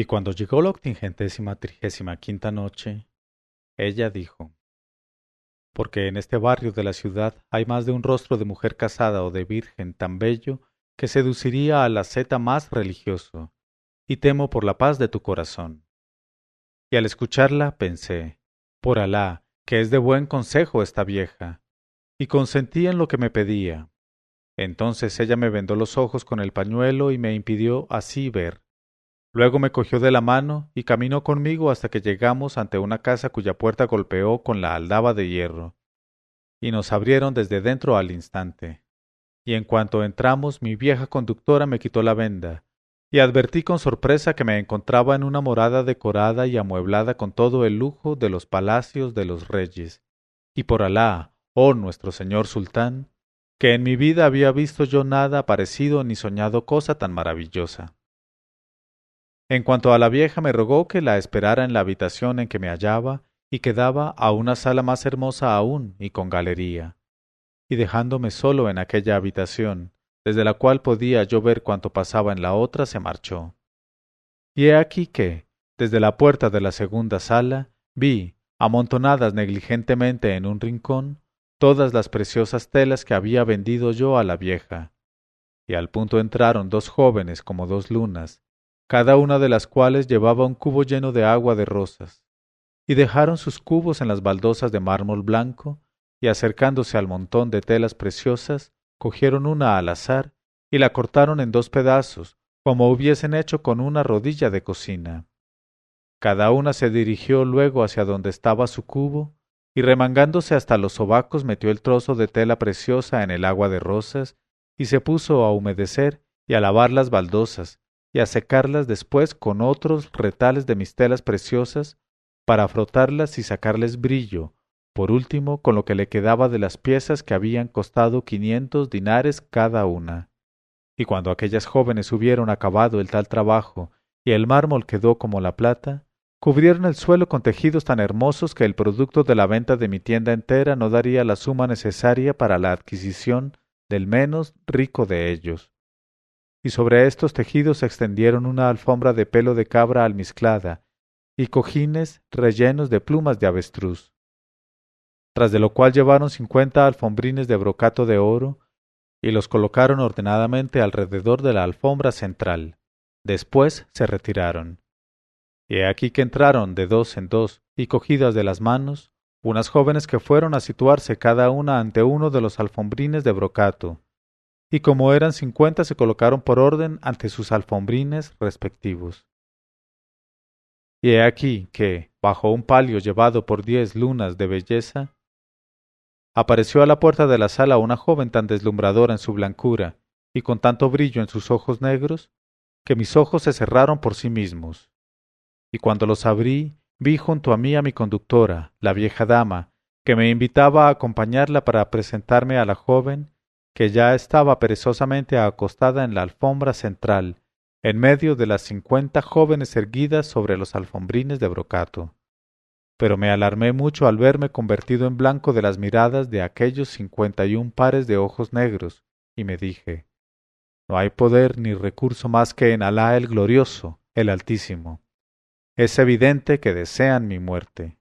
Y cuando llegó la octingentésima trigésima quinta noche, ella dijo, porque en este barrio de la ciudad hay más de un rostro de mujer casada o de virgen tan bello que seduciría a la zeta más religioso, y temo por la paz de tu corazón. Y al escucharla pensé, por Alá, que es de buen consejo esta vieja, y consentí en lo que me pedía. Entonces ella me vendó los ojos con el pañuelo y me impidió así ver. Luego me cogió de la mano y caminó conmigo hasta que llegamos ante una casa cuya puerta golpeó con la aldaba de hierro, y nos abrieron desde dentro al instante. Y en cuanto entramos, mi vieja conductora me quitó la venda, y advertí con sorpresa que me encontraba en una morada decorada y amueblada con todo el lujo de los palacios de los reyes. Y por Alá, oh nuestro señor sultán, que en mi vida había visto yo nada parecido ni soñado cosa tan maravillosa. En cuanto a la vieja me rogó que la esperara en la habitación en que me hallaba y que daba a una sala más hermosa aún y con galería. Y dejándome solo en aquella habitación, desde la cual podía yo ver cuanto pasaba en la otra, se marchó. Y he aquí que, desde la puerta de la segunda sala, vi, amontonadas negligentemente en un rincón, todas las preciosas telas que había vendido yo a la vieja. Y al punto entraron dos jóvenes como dos lunas, cada una de las cuales llevaba un cubo lleno de agua de rosas, y dejaron sus cubos en las baldosas de mármol blanco, y acercándose al montón de telas preciosas, cogieron una al azar y la cortaron en dos pedazos, como hubiesen hecho con una rodilla de cocina. Cada una se dirigió luego hacia donde estaba su cubo, y remangándose hasta los sobacos metió el trozo de tela preciosa en el agua de rosas, y se puso a humedecer y a lavar las baldosas, y a secarlas después con otros retales de mis telas preciosas, para frotarlas y sacarles brillo, por último con lo que le quedaba de las piezas que habían costado quinientos dinares cada una. Y cuando aquellas jóvenes hubieron acabado el tal trabajo, y el mármol quedó como la plata, cubrieron el suelo con tejidos tan hermosos que el producto de la venta de mi tienda entera no daría la suma necesaria para la adquisición del menos rico de ellos y sobre estos tejidos se extendieron una alfombra de pelo de cabra almizclada y cojines rellenos de plumas de avestruz. Tras de lo cual llevaron cincuenta alfombrines de brocato de oro y los colocaron ordenadamente alrededor de la alfombra central. Después se retiraron. Y he aquí que entraron de dos en dos y cogidas de las manos unas jóvenes que fueron a situarse cada una ante uno de los alfombrines de brocato, y como eran cincuenta se colocaron por orden ante sus alfombrines respectivos. Y he aquí que, bajo un palio llevado por diez lunas de belleza, apareció a la puerta de la sala una joven tan deslumbradora en su blancura y con tanto brillo en sus ojos negros, que mis ojos se cerraron por sí mismos. Y cuando los abrí, vi junto a mí a mi conductora, la vieja dama, que me invitaba a acompañarla para presentarme a la joven que ya estaba perezosamente acostada en la alfombra central, en medio de las cincuenta jóvenes erguidas sobre los alfombrines de brocato. Pero me alarmé mucho al verme convertido en blanco de las miradas de aquellos cincuenta y un pares de ojos negros, y me dije No hay poder ni recurso más que en Alá el glorioso, el Altísimo. Es evidente que desean mi muerte.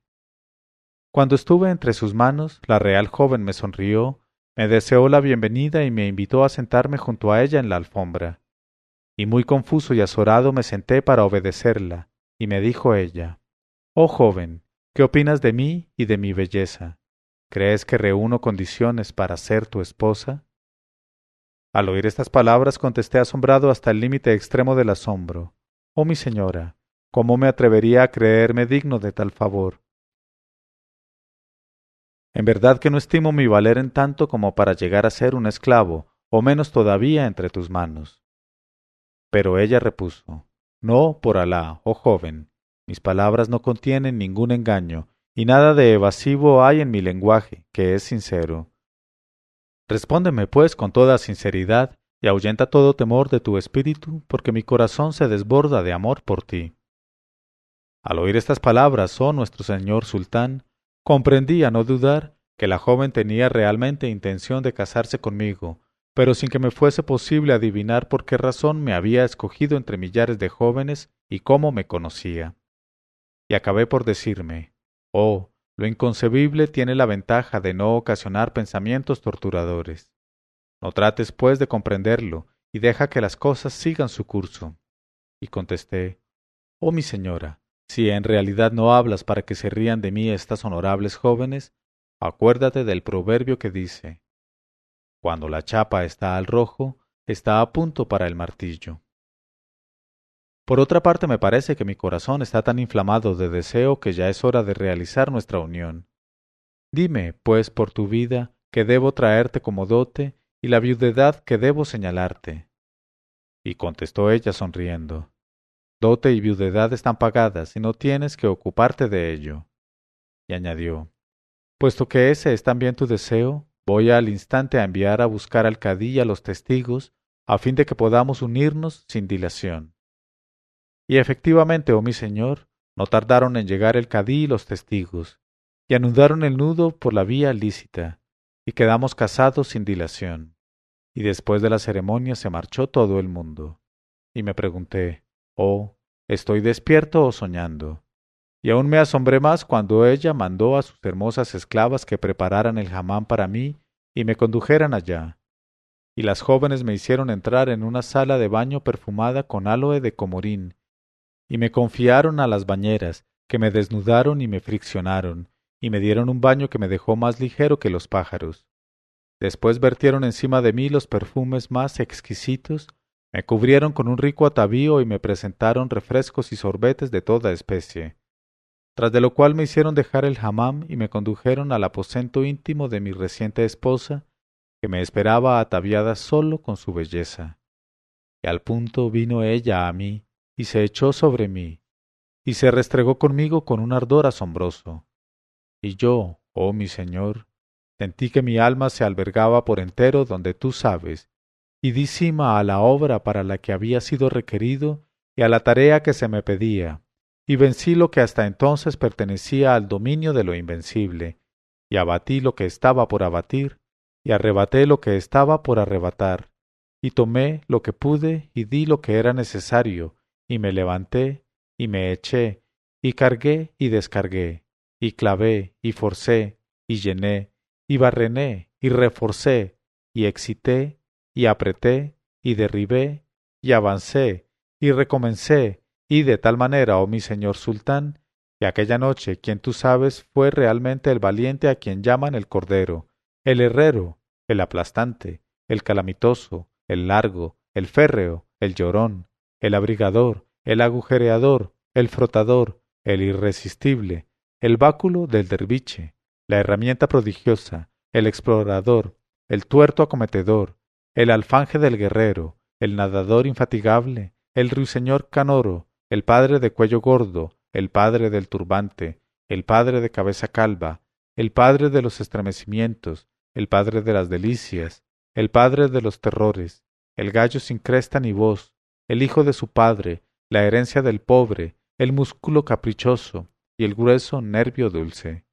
Cuando estuve entre sus manos, la real joven me sonrió me deseó la bienvenida y me invitó a sentarme junto a ella en la alfombra. Y muy confuso y azorado me senté para obedecerla, y me dijo ella Oh joven, ¿qué opinas de mí y de mi belleza? ¿Crees que reúno condiciones para ser tu esposa? Al oír estas palabras contesté asombrado hasta el límite extremo del asombro. Oh mi señora, ¿cómo me atrevería a creerme digno de tal favor? En verdad que no estimo mi valer en tanto como para llegar a ser un esclavo, o menos todavía entre tus manos. Pero ella repuso, No, por Alá, oh joven, mis palabras no contienen ningún engaño, y nada de evasivo hay en mi lenguaje, que es sincero. Respóndeme, pues, con toda sinceridad, y ahuyenta todo temor de tu espíritu, porque mi corazón se desborda de amor por ti. Al oír estas palabras, oh nuestro señor sultán, Comprendí, a no dudar, que la joven tenía realmente intención de casarse conmigo, pero sin que me fuese posible adivinar por qué razón me había escogido entre millares de jóvenes y cómo me conocía. Y acabé por decirme, oh, lo inconcebible tiene la ventaja de no ocasionar pensamientos torturadores. No trates, pues, de comprenderlo, y deja que las cosas sigan su curso. Y contesté, Oh mi señora, si en realidad no hablas para que se rían de mí estas honorables jóvenes, acuérdate del proverbio que dice, Cuando la chapa está al rojo, está a punto para el martillo. Por otra parte, me parece que mi corazón está tan inflamado de deseo que ya es hora de realizar nuestra unión. Dime, pues, por tu vida, que debo traerte como dote y la viudedad que debo señalarte. Y contestó ella sonriendo, Dote y viudedad están pagadas y no tienes que ocuparte de ello. Y añadió, Puesto que ese es también tu deseo, voy al instante a enviar a buscar al cadí a los testigos, a fin de que podamos unirnos sin dilación. Y efectivamente, oh mi señor, no tardaron en llegar el cadí y los testigos, y anudaron el nudo por la vía lícita, y quedamos casados sin dilación. Y después de la ceremonia se marchó todo el mundo. Y me pregunté, oh, ¿estoy despierto o soñando? Y aún me asombré más cuando ella mandó a sus hermosas esclavas que prepararan el jamán para mí y me condujeran allá. Y las jóvenes me hicieron entrar en una sala de baño perfumada con aloe de comorín, y me confiaron a las bañeras, que me desnudaron y me friccionaron, y me dieron un baño que me dejó más ligero que los pájaros. Después vertieron encima de mí los perfumes más exquisitos, me cubrieron con un rico atavío y me presentaron refrescos y sorbetes de toda especie. Tras de lo cual me hicieron dejar el hammam y me condujeron al aposento íntimo de mi reciente esposa, que me esperaba ataviada solo con su belleza. Y al punto vino ella a mí, y se echó sobre mí, y se restregó conmigo con un ardor asombroso. Y yo, oh mi Señor, sentí que mi alma se albergaba por entero donde tú sabes, y di a la obra para la que había sido requerido y a la tarea que se me pedía, y vencí lo que hasta entonces pertenecía al dominio de lo invencible, y abatí lo que estaba por abatir, y arrebaté lo que estaba por arrebatar, y tomé lo que pude y di lo que era necesario, y me levanté, y me eché, y cargué y descargué, y clavé, y forcé, y llené, y barrené, y reforcé, y excité, y apreté, y derribé, y avancé, y recomencé, y de tal manera, oh mi señor sultán, que aquella noche quien tú sabes fue realmente el valiente a quien llaman el cordero, el herrero, el aplastante, el calamitoso, el largo, el férreo, el llorón, el abrigador, el agujereador, el frotador, el irresistible, el báculo del derviche, la herramienta prodigiosa, el explorador, el tuerto acometedor, el alfanje del guerrero, el nadador infatigable, el ruiseñor canoro, el padre de cuello gordo, el padre del turbante, el padre de cabeza calva, el padre de los estremecimientos, el padre de las delicias, el padre de los terrores, el gallo sin cresta ni voz, el hijo de su padre, la herencia del pobre, el músculo caprichoso y el grueso nervio dulce.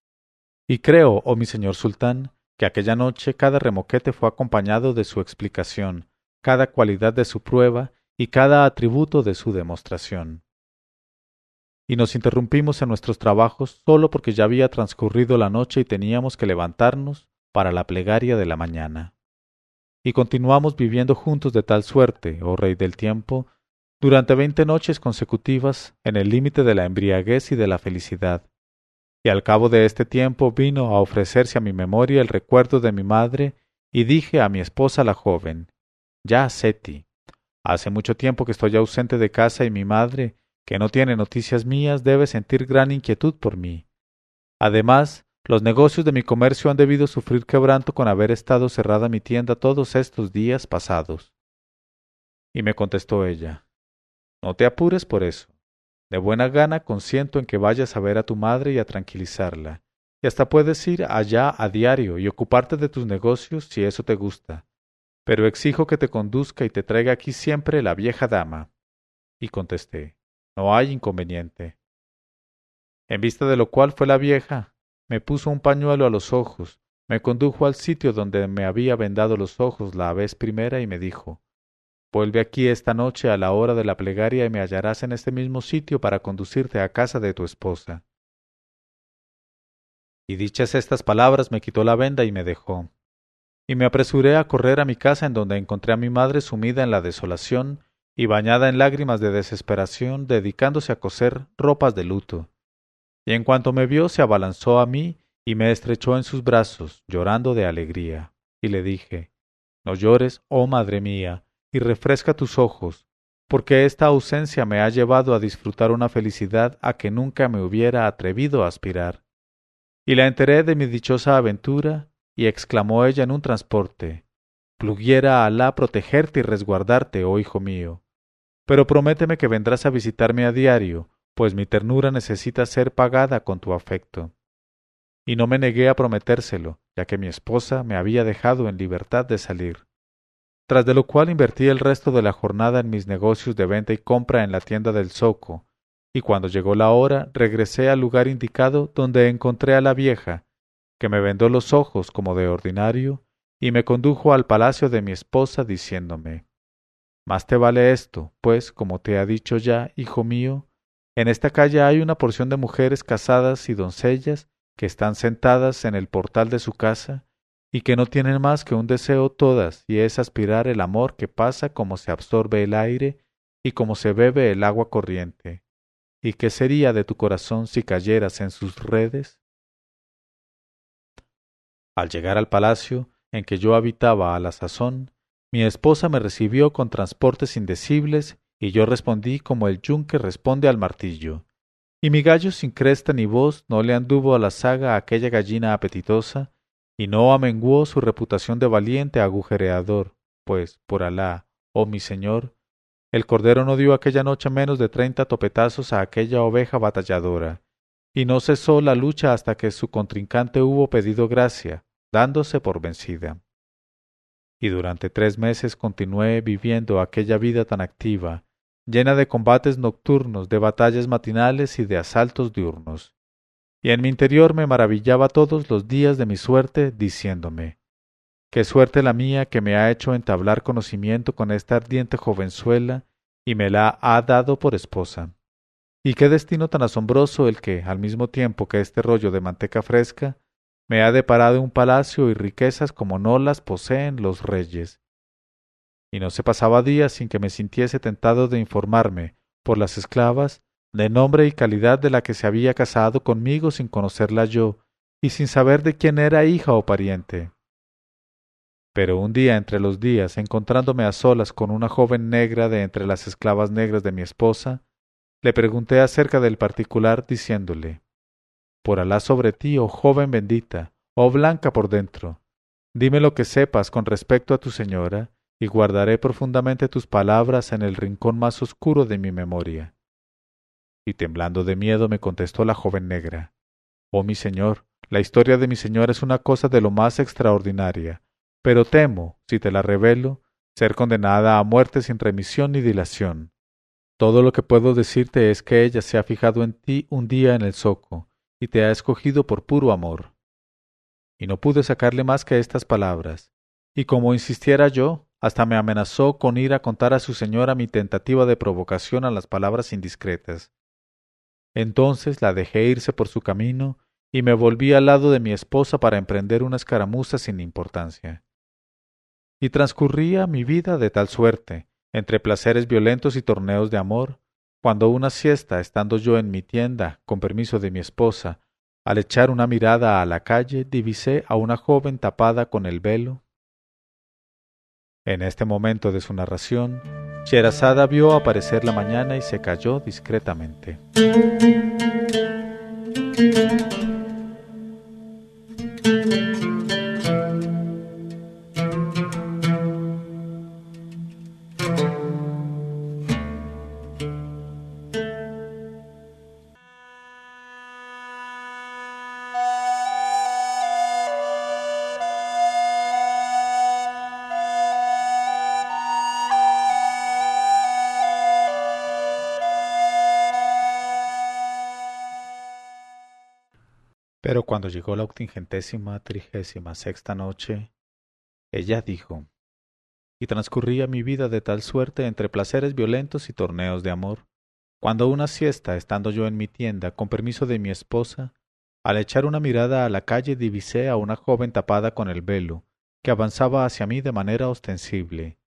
Y creo, oh mi señor sultán, que aquella noche cada remoquete fue acompañado de su explicación, cada cualidad de su prueba y cada atributo de su demostración. Y nos interrumpimos en nuestros trabajos solo porque ya había transcurrido la noche y teníamos que levantarnos para la plegaria de la mañana y continuamos viviendo juntos de tal suerte, oh Rey del tiempo, durante veinte noches consecutivas en el límite de la embriaguez y de la felicidad. Y al cabo de este tiempo vino a ofrecerse a mi memoria el recuerdo de mi madre, y dije a mi esposa la joven, Ya, Seti, hace mucho tiempo que estoy ausente de casa y mi madre, que no tiene noticias mías, debe sentir gran inquietud por mí. Además, los negocios de mi comercio han debido sufrir quebranto con haber estado cerrada mi tienda todos estos días pasados. Y me contestó ella, No te apures por eso. De buena gana consiento en que vayas a ver a tu madre y a tranquilizarla, y hasta puedes ir allá a diario y ocuparte de tus negocios si eso te gusta. Pero exijo que te conduzca y te traiga aquí siempre la vieja dama. Y contesté, No hay inconveniente. En vista de lo cual fue la vieja, me puso un pañuelo a los ojos, me condujo al sitio donde me había vendado los ojos la vez primera y me dijo Vuelve aquí esta noche a la hora de la plegaria y me hallarás en este mismo sitio para conducirte a casa de tu esposa. Y dichas estas palabras me quitó la venda y me dejó. Y me apresuré a correr a mi casa en donde encontré a mi madre sumida en la desolación y bañada en lágrimas de desesperación, dedicándose a coser ropas de luto. Y en cuanto me vio se abalanzó a mí y me estrechó en sus brazos, llorando de alegría. Y le dije, No llores, oh madre mía, y refresca tus ojos, porque esta ausencia me ha llevado a disfrutar una felicidad a que nunca me hubiera atrevido a aspirar. Y la enteré de mi dichosa aventura, y exclamó ella en un transporte, Pluguiera Alá protegerte y resguardarte, oh hijo mío. Pero prométeme que vendrás a visitarme a diario, pues mi ternura necesita ser pagada con tu afecto. Y no me negué a prometérselo, ya que mi esposa me había dejado en libertad de salir tras de lo cual invertí el resto de la jornada en mis negocios de venta y compra en la tienda del zoco, y cuando llegó la hora regresé al lugar indicado donde encontré a la vieja, que me vendó los ojos como de ordinario, y me condujo al palacio de mi esposa diciéndome Más te vale esto, pues, como te ha dicho ya, hijo mío, en esta calle hay una porción de mujeres casadas y doncellas que están sentadas en el portal de su casa, y que no tienen más que un deseo todas, y es aspirar el amor que pasa como se absorbe el aire y como se bebe el agua corriente. ¿Y qué sería de tu corazón si cayeras en sus redes? Al llegar al palacio en que yo habitaba a la sazón, mi esposa me recibió con transportes indecibles y yo respondí como el yunque responde al martillo. Y mi gallo sin cresta ni voz no le anduvo a la saga a aquella gallina apetitosa y no amenguó su reputación de valiente agujereador, pues, por Alá, oh mi señor, el cordero no dio aquella noche menos de treinta topetazos a aquella oveja batalladora, y no cesó la lucha hasta que su contrincante hubo pedido gracia, dándose por vencida. Y durante tres meses continué viviendo aquella vida tan activa, llena de combates nocturnos, de batallas matinales y de asaltos diurnos y en mi interior me maravillaba todos los días de mi suerte, diciéndome Qué suerte la mía que me ha hecho entablar conocimiento con esta ardiente jovenzuela y me la ha dado por esposa. Y qué destino tan asombroso el que, al mismo tiempo que este rollo de manteca fresca, me ha deparado un palacio y riquezas como no las poseen los reyes. Y no se pasaba día sin que me sintiese tentado de informarme, por las esclavas, de nombre y calidad de la que se había casado conmigo sin conocerla yo, y sin saber de quién era hija o pariente. Pero un día entre los días, encontrándome a solas con una joven negra de entre las esclavas negras de mi esposa, le pregunté acerca del particular, diciéndole Por Alá sobre ti, oh joven bendita, oh blanca por dentro, dime lo que sepas con respecto a tu señora, y guardaré profundamente tus palabras en el rincón más oscuro de mi memoria. Y temblando de miedo me contestó la joven negra Oh mi señor, la historia de mi señor es una cosa de lo más extraordinaria, pero temo, si te la revelo, ser condenada a muerte sin remisión ni dilación. Todo lo que puedo decirte es que ella se ha fijado en ti un día en el zoco, y te ha escogido por puro amor. Y no pude sacarle más que estas palabras, y como insistiera yo, hasta me amenazó con ir a contar a su señora mi tentativa de provocación a las palabras indiscretas. Entonces la dejé irse por su camino y me volví al lado de mi esposa para emprender una escaramuza sin importancia. Y transcurría mi vida de tal suerte, entre placeres violentos y torneos de amor, cuando una siesta, estando yo en mi tienda, con permiso de mi esposa, al echar una mirada a la calle, divisé a una joven tapada con el velo. En este momento de su narración, Sherazada vio aparecer la mañana y se calló discretamente. Cuando llegó la octingentésima trigésima sexta noche, ella dijo, y transcurría mi vida de tal suerte entre placeres violentos y torneos de amor, cuando una siesta, estando yo en mi tienda, con permiso de mi esposa, al echar una mirada a la calle divisé a una joven tapada con el velo, que avanzaba hacia mí de manera ostensible.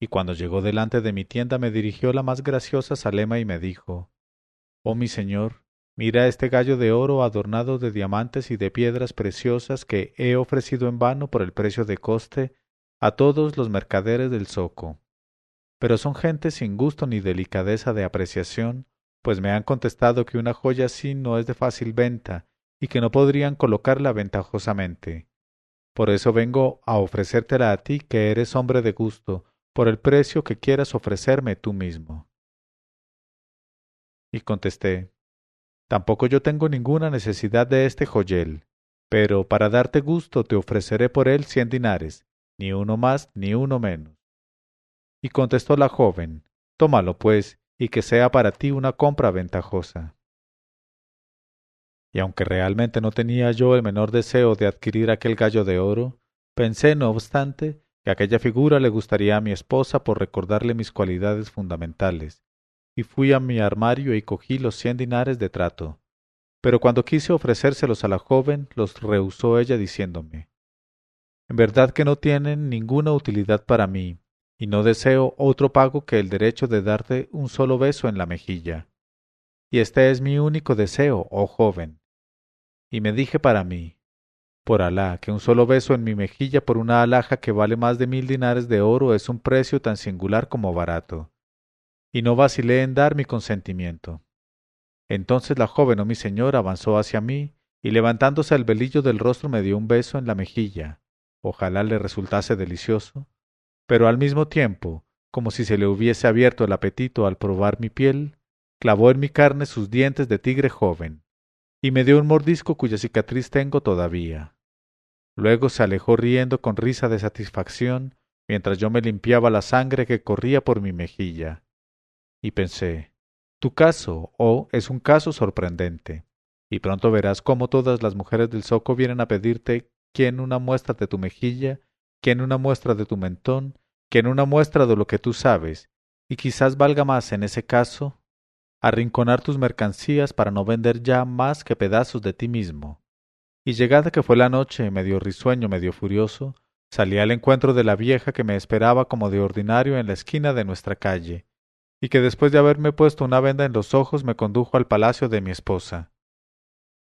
Y cuando llegó delante de mi tienda me dirigió la más graciosa Salema y me dijo Oh mi señor, mira este gallo de oro adornado de diamantes y de piedras preciosas que he ofrecido en vano por el precio de coste a todos los mercaderes del zoco. Pero son gente sin gusto ni delicadeza de apreciación, pues me han contestado que una joya así no es de fácil venta y que no podrían colocarla ventajosamente. Por eso vengo a ofrecértela a ti, que eres hombre de gusto, por el precio que quieras ofrecerme tú mismo. Y contesté, Tampoco yo tengo ninguna necesidad de este joyel, pero para darte gusto te ofreceré por él cien dinares, ni uno más ni uno menos. Y contestó la joven, Tómalo, pues, y que sea para ti una compra ventajosa y aunque realmente no tenía yo el menor deseo de adquirir aquel gallo de oro, pensé, no obstante, que aquella figura le gustaría a mi esposa por recordarle mis cualidades fundamentales, y fui a mi armario y cogí los cien dinares de trato. Pero cuando quise ofrecérselos a la joven, los rehusó ella diciéndome En verdad que no tienen ninguna utilidad para mí, y no deseo otro pago que el derecho de darte un solo beso en la mejilla. Y este es mi único deseo, oh joven. Y me dije para mí, por Alá, que un solo beso en mi mejilla por una alhaja que vale más de mil dinares de oro es un precio tan singular como barato. Y no vacilé en dar mi consentimiento. Entonces la joven o oh mi señor avanzó hacia mí, y levantándose el velillo del rostro me dio un beso en la mejilla. Ojalá le resultase delicioso, pero al mismo tiempo, como si se le hubiese abierto el apetito al probar mi piel, clavó en mi carne sus dientes de tigre joven, y me dio un mordisco cuya cicatriz tengo todavía. Luego se alejó riendo con risa de satisfacción, mientras yo me limpiaba la sangre que corría por mi mejilla. Y pensé, tu caso, oh, es un caso sorprendente, y pronto verás cómo todas las mujeres del zoco vienen a pedirte quién una muestra de tu mejilla, quién una muestra de tu mentón, quién una muestra de lo que tú sabes, y quizás valga más en ese caso arrinconar tus mercancías para no vender ya más que pedazos de ti mismo. Y llegada que fue la noche, medio risueño, medio furioso, salí al encuentro de la vieja que me esperaba como de ordinario en la esquina de nuestra calle, y que después de haberme puesto una venda en los ojos me condujo al palacio de mi esposa.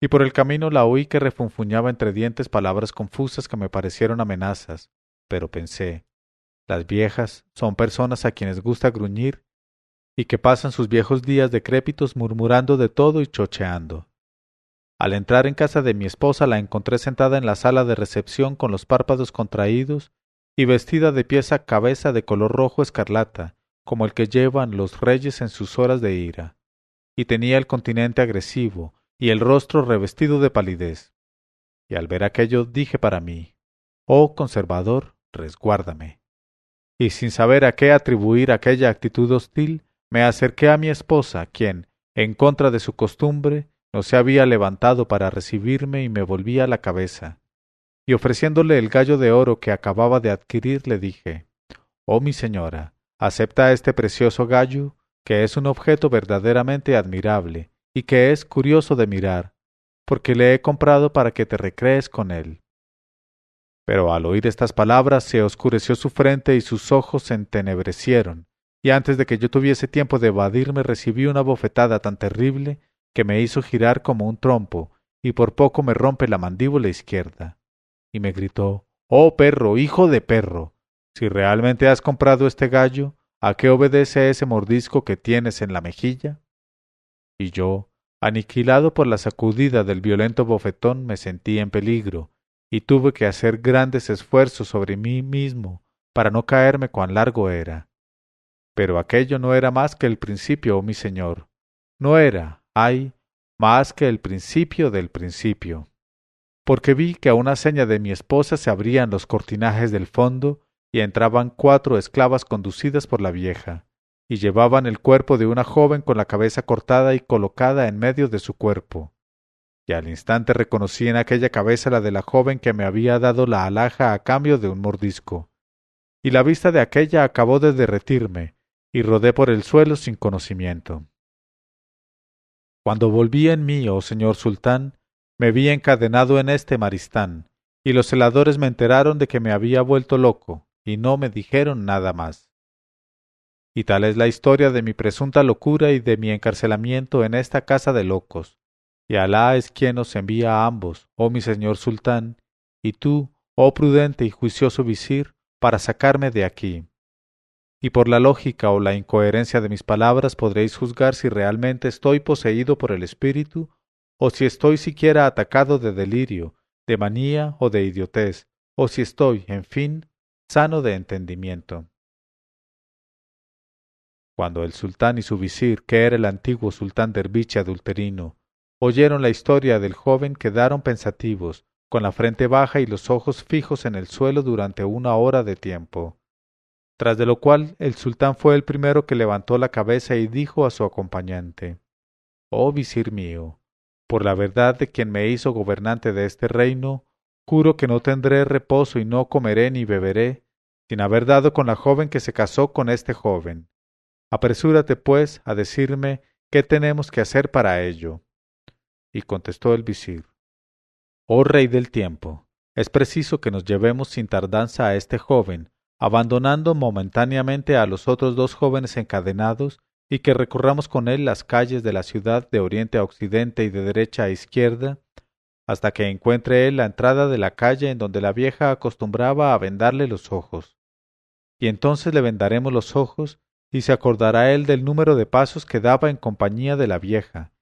Y por el camino la oí que refunfuñaba entre dientes palabras confusas que me parecieron amenazas, pero pensé, las viejas son personas a quienes gusta gruñir y que pasan sus viejos días decrépitos murmurando de todo y chocheando. Al entrar en casa de mi esposa la encontré sentada en la sala de recepción con los párpados contraídos y vestida de pies a cabeza de color rojo escarlata, como el que llevan los reyes en sus horas de ira, y tenía el continente agresivo y el rostro revestido de palidez. Y al ver aquello dije para mí, Oh conservador, resguárdame. Y sin saber a qué atribuir aquella actitud hostil, me acerqué a mi esposa, quien, en contra de su costumbre, no se había levantado para recibirme y me volvía la cabeza. Y ofreciéndole el gallo de oro que acababa de adquirir, le dije Oh mi señora, acepta este precioso gallo, que es un objeto verdaderamente admirable, y que es curioso de mirar, porque le he comprado para que te recrees con él. Pero al oír estas palabras se oscureció su frente y sus ojos se entenebrecieron, y antes de que yo tuviese tiempo de evadirme recibí una bofetada tan terrible que me hizo girar como un trompo, y por poco me rompe la mandíbula izquierda. Y me gritó Oh perro, hijo de perro. Si realmente has comprado este gallo, ¿a qué obedece ese mordisco que tienes en la mejilla? Y yo, aniquilado por la sacudida del violento bofetón, me sentí en peligro, y tuve que hacer grandes esfuerzos sobre mí mismo para no caerme cuán largo era. Pero aquello no era más que el principio, oh mi señor. No era, ay, más que el principio del principio. Porque vi que a una seña de mi esposa se abrían los cortinajes del fondo y entraban cuatro esclavas conducidas por la vieja, y llevaban el cuerpo de una joven con la cabeza cortada y colocada en medio de su cuerpo. y al instante reconocí en aquella cabeza la de la joven que me había dado la alhaja a cambio de un mordisco, y la vista de aquella acabó de derretirme, y rodé por el suelo sin conocimiento. Cuando volví en mí, oh señor sultán, me vi encadenado en este maristán, y los celadores me enteraron de que me había vuelto loco, y no me dijeron nada más. Y tal es la historia de mi presunta locura y de mi encarcelamiento en esta casa de locos, y Alá es quien nos envía a ambos, oh mi señor sultán, y tú, oh prudente y juicioso visir, para sacarme de aquí. Y por la lógica o la incoherencia de mis palabras podréis juzgar si realmente estoy poseído por el espíritu, o si estoy siquiera atacado de delirio, de manía o de idiotez, o si estoy, en fin, sano de entendimiento. Cuando el sultán y su visir, que era el antiguo sultán derviche adulterino, oyeron la historia del joven quedaron pensativos, con la frente baja y los ojos fijos en el suelo durante una hora de tiempo. Tras de lo cual el sultán fue el primero que levantó la cabeza y dijo a su acompañante Oh visir mío, por la verdad de quien me hizo gobernante de este reino, juro que no tendré reposo y no comeré ni beberé, sin haber dado con la joven que se casó con este joven. Apresúrate, pues, a decirme qué tenemos que hacer para ello. Y contestó el visir, Oh rey del tiempo, es preciso que nos llevemos sin tardanza a este joven, abandonando momentáneamente a los otros dos jóvenes encadenados, y que recorramos con él las calles de la ciudad de oriente a occidente y de derecha a izquierda, hasta que encuentre él la entrada de la calle en donde la vieja acostumbraba a vendarle los ojos. Y entonces le vendaremos los ojos, y se acordará él del número de pasos que daba en compañía de la vieja,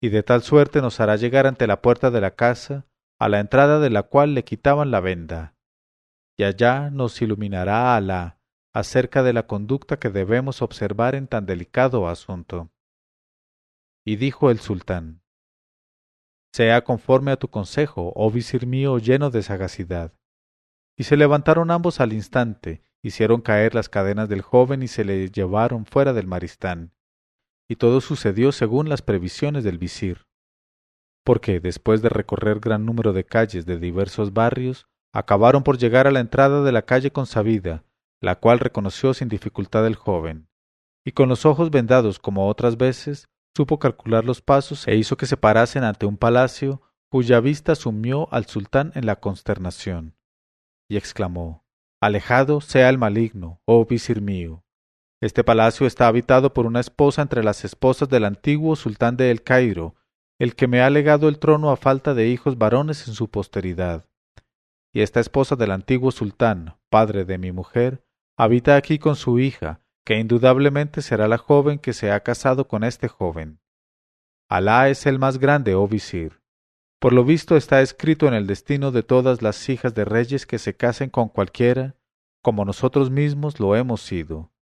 y de tal suerte nos hará llegar ante la puerta de la casa, a la entrada de la cual le quitaban la venda. Y allá nos iluminará Alá acerca de la conducta que debemos observar en tan delicado asunto. Y dijo el sultán, Sea conforme a tu consejo, oh visir mío lleno de sagacidad. Y se levantaron ambos al instante, hicieron caer las cadenas del joven y se le llevaron fuera del maristán y todo sucedió según las previsiones del visir. Porque, después de recorrer gran número de calles de diversos barrios, acabaron por llegar a la entrada de la calle consabida, la cual reconoció sin dificultad el joven, y con los ojos vendados como otras veces, supo calcular los pasos e hizo que se parasen ante un palacio cuya vista sumió al sultán en la consternación, y exclamó Alejado sea el maligno, oh visir mío, este palacio está habitado por una esposa entre las esposas del antiguo sultán de El Cairo, el que me ha legado el trono a falta de hijos varones en su posteridad. Y esta esposa del antiguo sultán, padre de mi mujer, habita aquí con su hija, que indudablemente será la joven que se ha casado con este joven. Alá es el más grande, oh visir. Por lo visto está escrito en el destino de todas las hijas de reyes que se casen con cualquiera, como nosotros mismos lo hemos sido.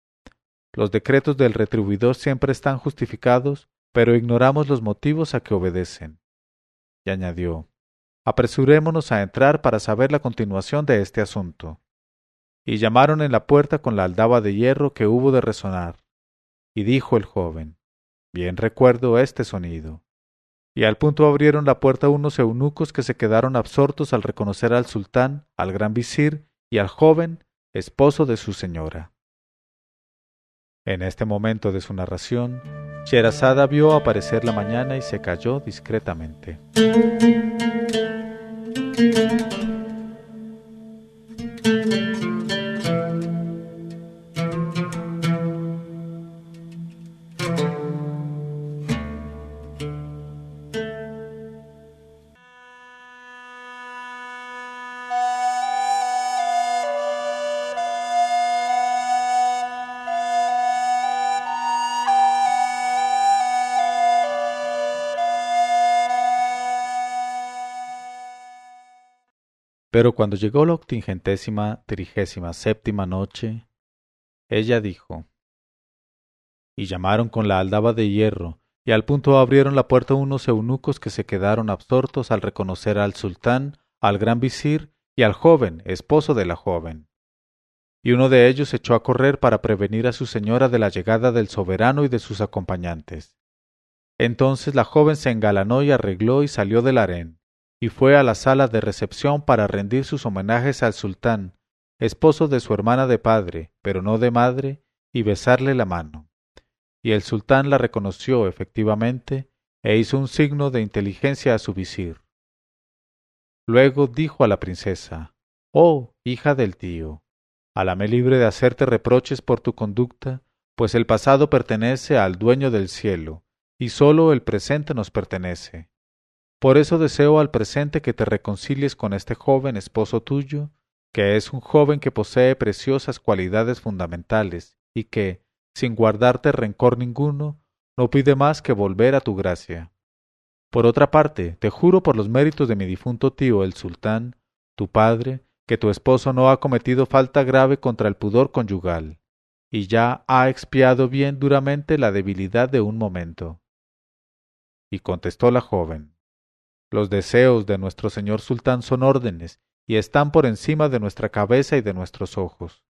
Los decretos del retribuidor siempre están justificados, pero ignoramos los motivos a que obedecen. Y añadió, apresurémonos a entrar para saber la continuación de este asunto. Y llamaron en la puerta con la aldaba de hierro que hubo de resonar. Y dijo el joven, bien recuerdo este sonido. Y al punto abrieron la puerta unos eunucos que se quedaron absortos al reconocer al sultán, al gran visir y al joven, esposo de su señora. En este momento de su narración, Sherazada vio aparecer la mañana y se calló discretamente. Pero cuando llegó la octingentésima trigésima séptima noche, ella dijo, y llamaron con la aldaba de hierro, y al punto abrieron la puerta unos eunucos que se quedaron absortos al reconocer al sultán, al gran visir y al joven, esposo de la joven. Y uno de ellos echó a correr para prevenir a su señora de la llegada del soberano y de sus acompañantes. Entonces la joven se engalanó y arregló y salió del harén, y fue a la sala de recepción para rendir sus homenajes al sultán, esposo de su hermana de padre, pero no de madre, y besarle la mano. Y el sultán la reconoció efectivamente, e hizo un signo de inteligencia a su visir. Luego dijo a la princesa, Oh, hija del tío, alame libre de hacerte reproches por tu conducta, pues el pasado pertenece al dueño del cielo, y sólo el presente nos pertenece. Por eso deseo al presente que te reconcilies con este joven esposo tuyo, que es un joven que posee preciosas cualidades fundamentales y que, sin guardarte rencor ninguno, no pide más que volver a tu gracia. Por otra parte, te juro por los méritos de mi difunto tío el sultán, tu padre, que tu esposo no ha cometido falta grave contra el pudor conyugal, y ya ha expiado bien duramente la debilidad de un momento. Y contestó la joven, Los deseos de nuestro señor sultán son órdenes, y están por encima de nuestra cabeza y de nuestros ojos.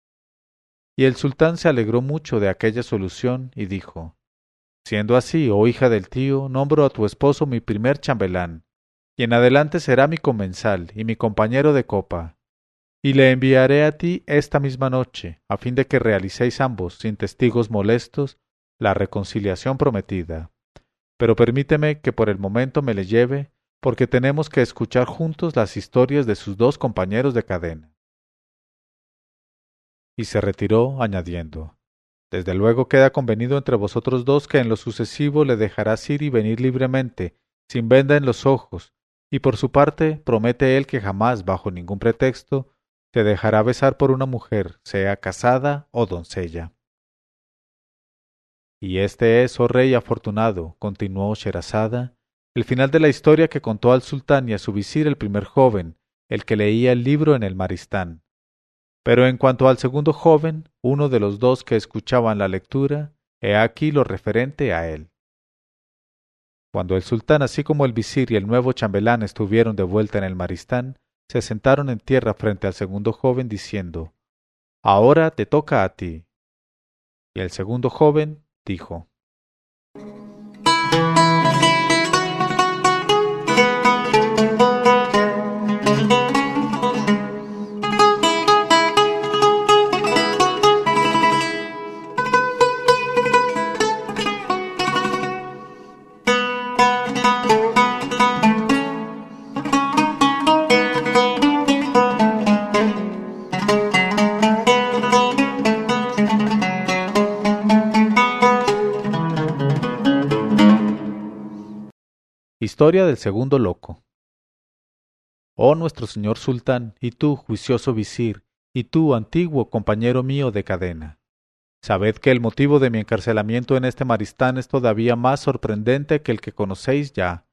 Y el sultán se alegró mucho de aquella solución y dijo, Siendo así, oh hija del tío, nombro a tu esposo mi primer chambelán, y en adelante será mi comensal y mi compañero de copa, y le enviaré a ti esta misma noche, a fin de que realicéis ambos, sin testigos molestos, la reconciliación prometida pero permíteme que por el momento me le lleve, porque tenemos que escuchar juntos las historias de sus dos compañeros de cadena. Y se retiró, añadiendo Desde luego queda convenido entre vosotros dos que en lo sucesivo le dejarás ir y venir libremente, sin venda en los ojos, y por su parte promete él que jamás, bajo ningún pretexto, te dejará besar por una mujer, sea casada o doncella. Y este es, oh rey afortunado, continuó Sherazada, el final de la historia que contó al sultán y a su visir el primer joven, el que leía el libro en el Maristán. Pero en cuanto al segundo joven, uno de los dos que escuchaban la lectura, he aquí lo referente a él. Cuando el sultán, así como el visir y el nuevo chambelán estuvieron de vuelta en el Maristán, se sentaron en tierra frente al segundo joven, diciendo Ahora te toca a ti. Y el segundo joven dijo. Historia del segundo loco. Oh nuestro señor sultán, y tú, juicioso visir, y tú, antiguo compañero mío de cadena. Sabed que el motivo de mi encarcelamiento en este maristán es todavía más sorprendente que el que conocéis ya,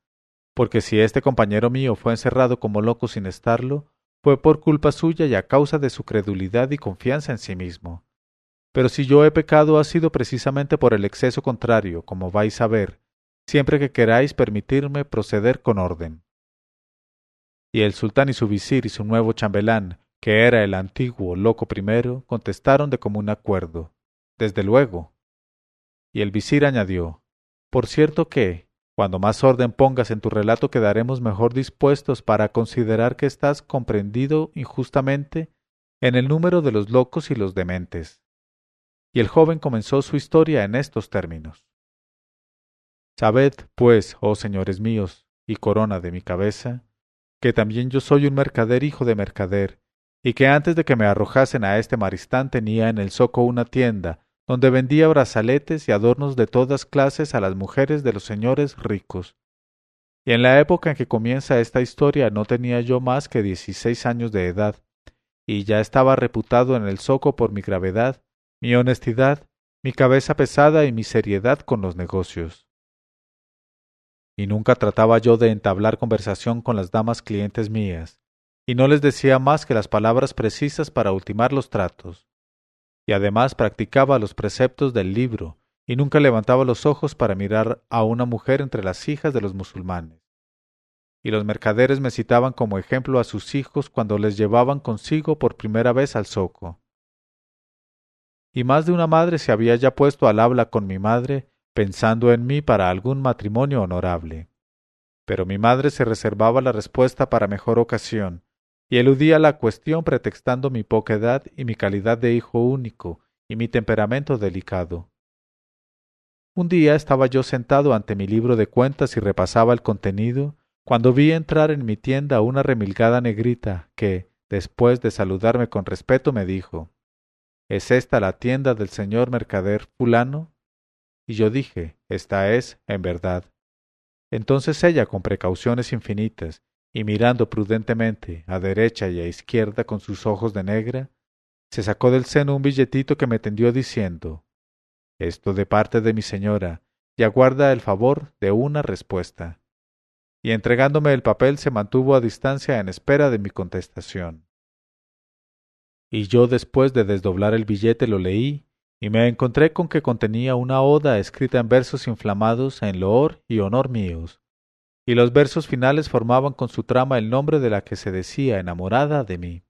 porque si este compañero mío fue encerrado como loco sin estarlo, fue por culpa suya y a causa de su credulidad y confianza en sí mismo. Pero si yo he pecado ha sido precisamente por el exceso contrario, como vais a ver, siempre que queráis permitirme proceder con orden. Y el sultán y su visir y su nuevo chambelán, que era el antiguo loco primero, contestaron de común acuerdo. Desde luego. Y el visir añadió, Por cierto que, cuando más orden pongas en tu relato quedaremos mejor dispuestos para considerar que estás comprendido injustamente en el número de los locos y los dementes. Y el joven comenzó su historia en estos términos. Sabed, pues, oh señores míos, y corona de mi cabeza, que también yo soy un mercader hijo de mercader, y que antes de que me arrojasen a este maristán tenía en el zoco una tienda, donde vendía brazaletes y adornos de todas clases a las mujeres de los señores ricos. Y en la época en que comienza esta historia no tenía yo más que dieciséis años de edad, y ya estaba reputado en el zoco por mi gravedad, mi honestidad, mi cabeza pesada y mi seriedad con los negocios y nunca trataba yo de entablar conversación con las damas clientes mías, y no les decía más que las palabras precisas para ultimar los tratos. Y además practicaba los preceptos del libro, y nunca levantaba los ojos para mirar a una mujer entre las hijas de los musulmanes. Y los mercaderes me citaban como ejemplo a sus hijos cuando les llevaban consigo por primera vez al zoco. Y más de una madre se había ya puesto al habla con mi madre pensando en mí para algún matrimonio honorable. Pero mi madre se reservaba la respuesta para mejor ocasión, y eludía la cuestión pretextando mi poca edad y mi calidad de hijo único y mi temperamento delicado. Un día estaba yo sentado ante mi libro de cuentas y repasaba el contenido, cuando vi entrar en mi tienda una remilgada negrita que, después de saludarme con respeto, me dijo ¿Es esta la tienda del señor mercader fulano? Y yo dije Esta es, en verdad. Entonces ella, con precauciones infinitas, y mirando prudentemente a derecha y a izquierda con sus ojos de negra, se sacó del seno un billetito que me tendió diciendo Esto de parte de mi señora, y aguarda el favor de una respuesta. Y entregándome el papel se mantuvo a distancia en espera de mi contestación. Y yo después de desdoblar el billete lo leí, y me encontré con que contenía una oda escrita en versos inflamados en loor y honor míos, y los versos finales formaban con su trama el nombre de la que se decía enamorada de mí.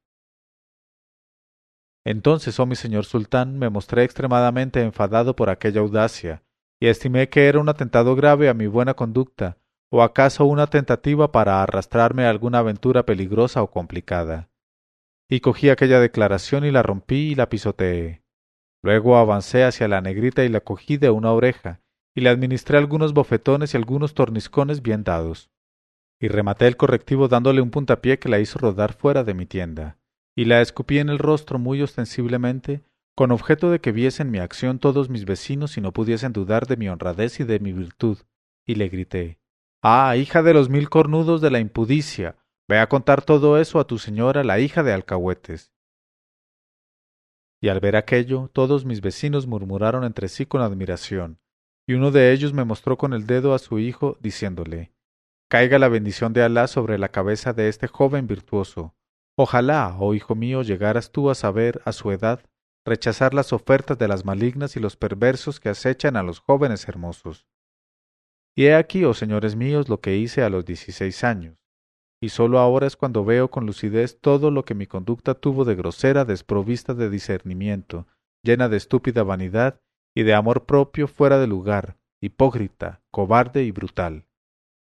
Entonces, oh mi señor sultán, me mostré extremadamente enfadado por aquella audacia, y estimé que era un atentado grave a mi buena conducta, o acaso una tentativa para arrastrarme a alguna aventura peligrosa o complicada. Y cogí aquella declaración y la rompí y la pisoteé. Luego avancé hacia la negrita y la cogí de una oreja, y le administré algunos bofetones y algunos torniscones bien dados. Y rematé el correctivo dándole un puntapié que la hizo rodar fuera de mi tienda y la escupí en el rostro muy ostensiblemente, con objeto de que viesen mi acción todos mis vecinos y no pudiesen dudar de mi honradez y de mi virtud, y le grité Ah, hija de los mil cornudos de la impudicia, ve a contar todo eso a tu señora, la hija de alcahuetes. Y al ver aquello, todos mis vecinos murmuraron entre sí con admiración, y uno de ellos me mostró con el dedo a su hijo, diciéndole Caiga la bendición de Alá sobre la cabeza de este joven virtuoso, Ojalá, oh hijo mío, llegaras tú a saber, a su edad, rechazar las ofertas de las malignas y los perversos que acechan a los jóvenes hermosos. Y he aquí, oh señores míos, lo que hice a los dieciséis años, y sólo ahora es cuando veo con lucidez todo lo que mi conducta tuvo de grosera, desprovista de discernimiento, llena de estúpida vanidad y de amor propio fuera de lugar, hipócrita, cobarde y brutal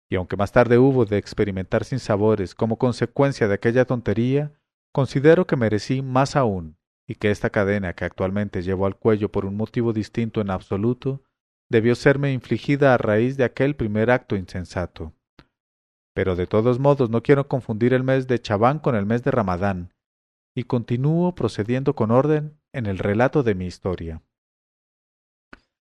y aunque más tarde hubo de experimentar sinsabores como consecuencia de aquella tontería, considero que merecí más aún, y que esta cadena que actualmente llevo al cuello por un motivo distinto en absoluto, debió serme infligida a raíz de aquel primer acto insensato. Pero de todos modos no quiero confundir el mes de Chabán con el mes de Ramadán, y continúo procediendo con orden en el relato de mi historia.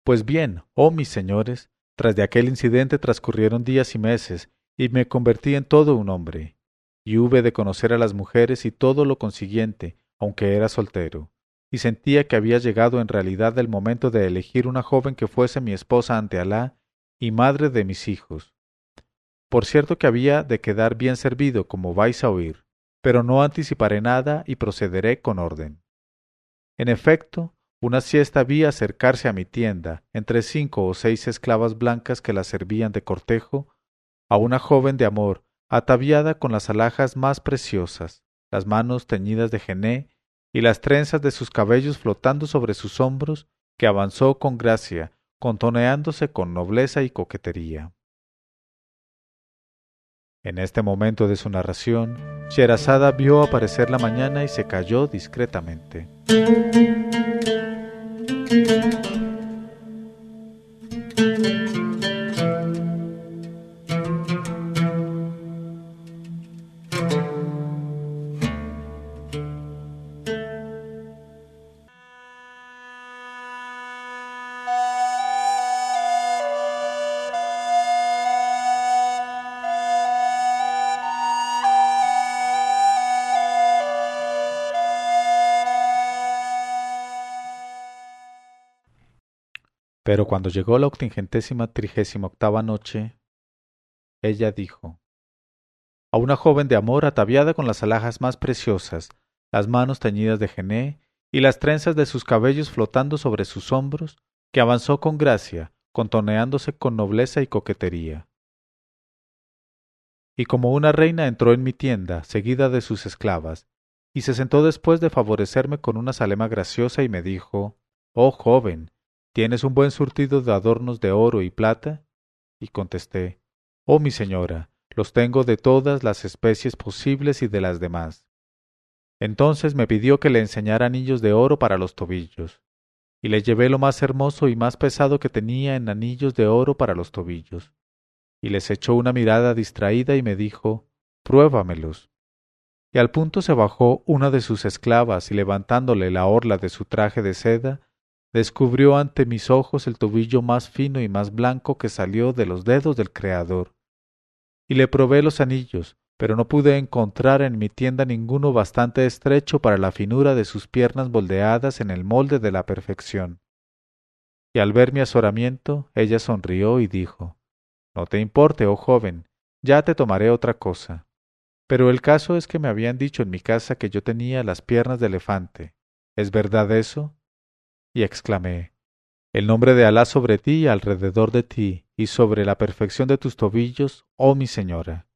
Pues bien, oh mis señores, tras de aquel incidente transcurrieron días y meses, y me convertí en todo un hombre, y hube de conocer a las mujeres y todo lo consiguiente, aunque era soltero, y sentía que había llegado en realidad el momento de elegir una joven que fuese mi esposa ante Alá y madre de mis hijos. Por cierto que había de quedar bien servido, como vais a oír, pero no anticiparé nada y procederé con orden. En efecto, una siesta vi acercarse a mi tienda, entre cinco o seis esclavas blancas que la servían de cortejo, a una joven de amor, ataviada con las alhajas más preciosas, las manos teñidas de gené y las trenzas de sus cabellos flotando sobre sus hombros, que avanzó con gracia, contoneándose con nobleza y coquetería. En este momento de su narración, Sherazada vio aparecer la mañana y se calló discretamente. Pero cuando llegó la octingentésima trigésima octava noche, ella dijo a una joven de amor ataviada con las alhajas más preciosas, las manos teñidas de gené y las trenzas de sus cabellos flotando sobre sus hombros, que avanzó con gracia, contoneándose con nobleza y coquetería. Y como una reina entró en mi tienda, seguida de sus esclavas, y se sentó después de favorecerme con una salema graciosa y me dijo Oh joven, ¿tienes un buen surtido de adornos de oro y plata? Y contesté, Oh mi señora, los tengo de todas las especies posibles y de las demás. Entonces me pidió que le enseñara anillos de oro para los tobillos, y le llevé lo más hermoso y más pesado que tenía en anillos de oro para los tobillos, y les echó una mirada distraída y me dijo, Pruébamelos. Y al punto se bajó una de sus esclavas y levantándole la orla de su traje de seda, descubrió ante mis ojos el tobillo más fino y más blanco que salió de los dedos del Creador. Y le probé los anillos, pero no pude encontrar en mi tienda ninguno bastante estrecho para la finura de sus piernas moldeadas en el molde de la perfección. Y al ver mi azoramiento, ella sonrió y dijo No te importe, oh joven, ya te tomaré otra cosa. Pero el caso es que me habían dicho en mi casa que yo tenía las piernas de elefante. ¿Es verdad eso? Y exclamé, El nombre de Alá sobre ti y alrededor de ti, y sobre la perfección de tus tobillos, oh mi señora.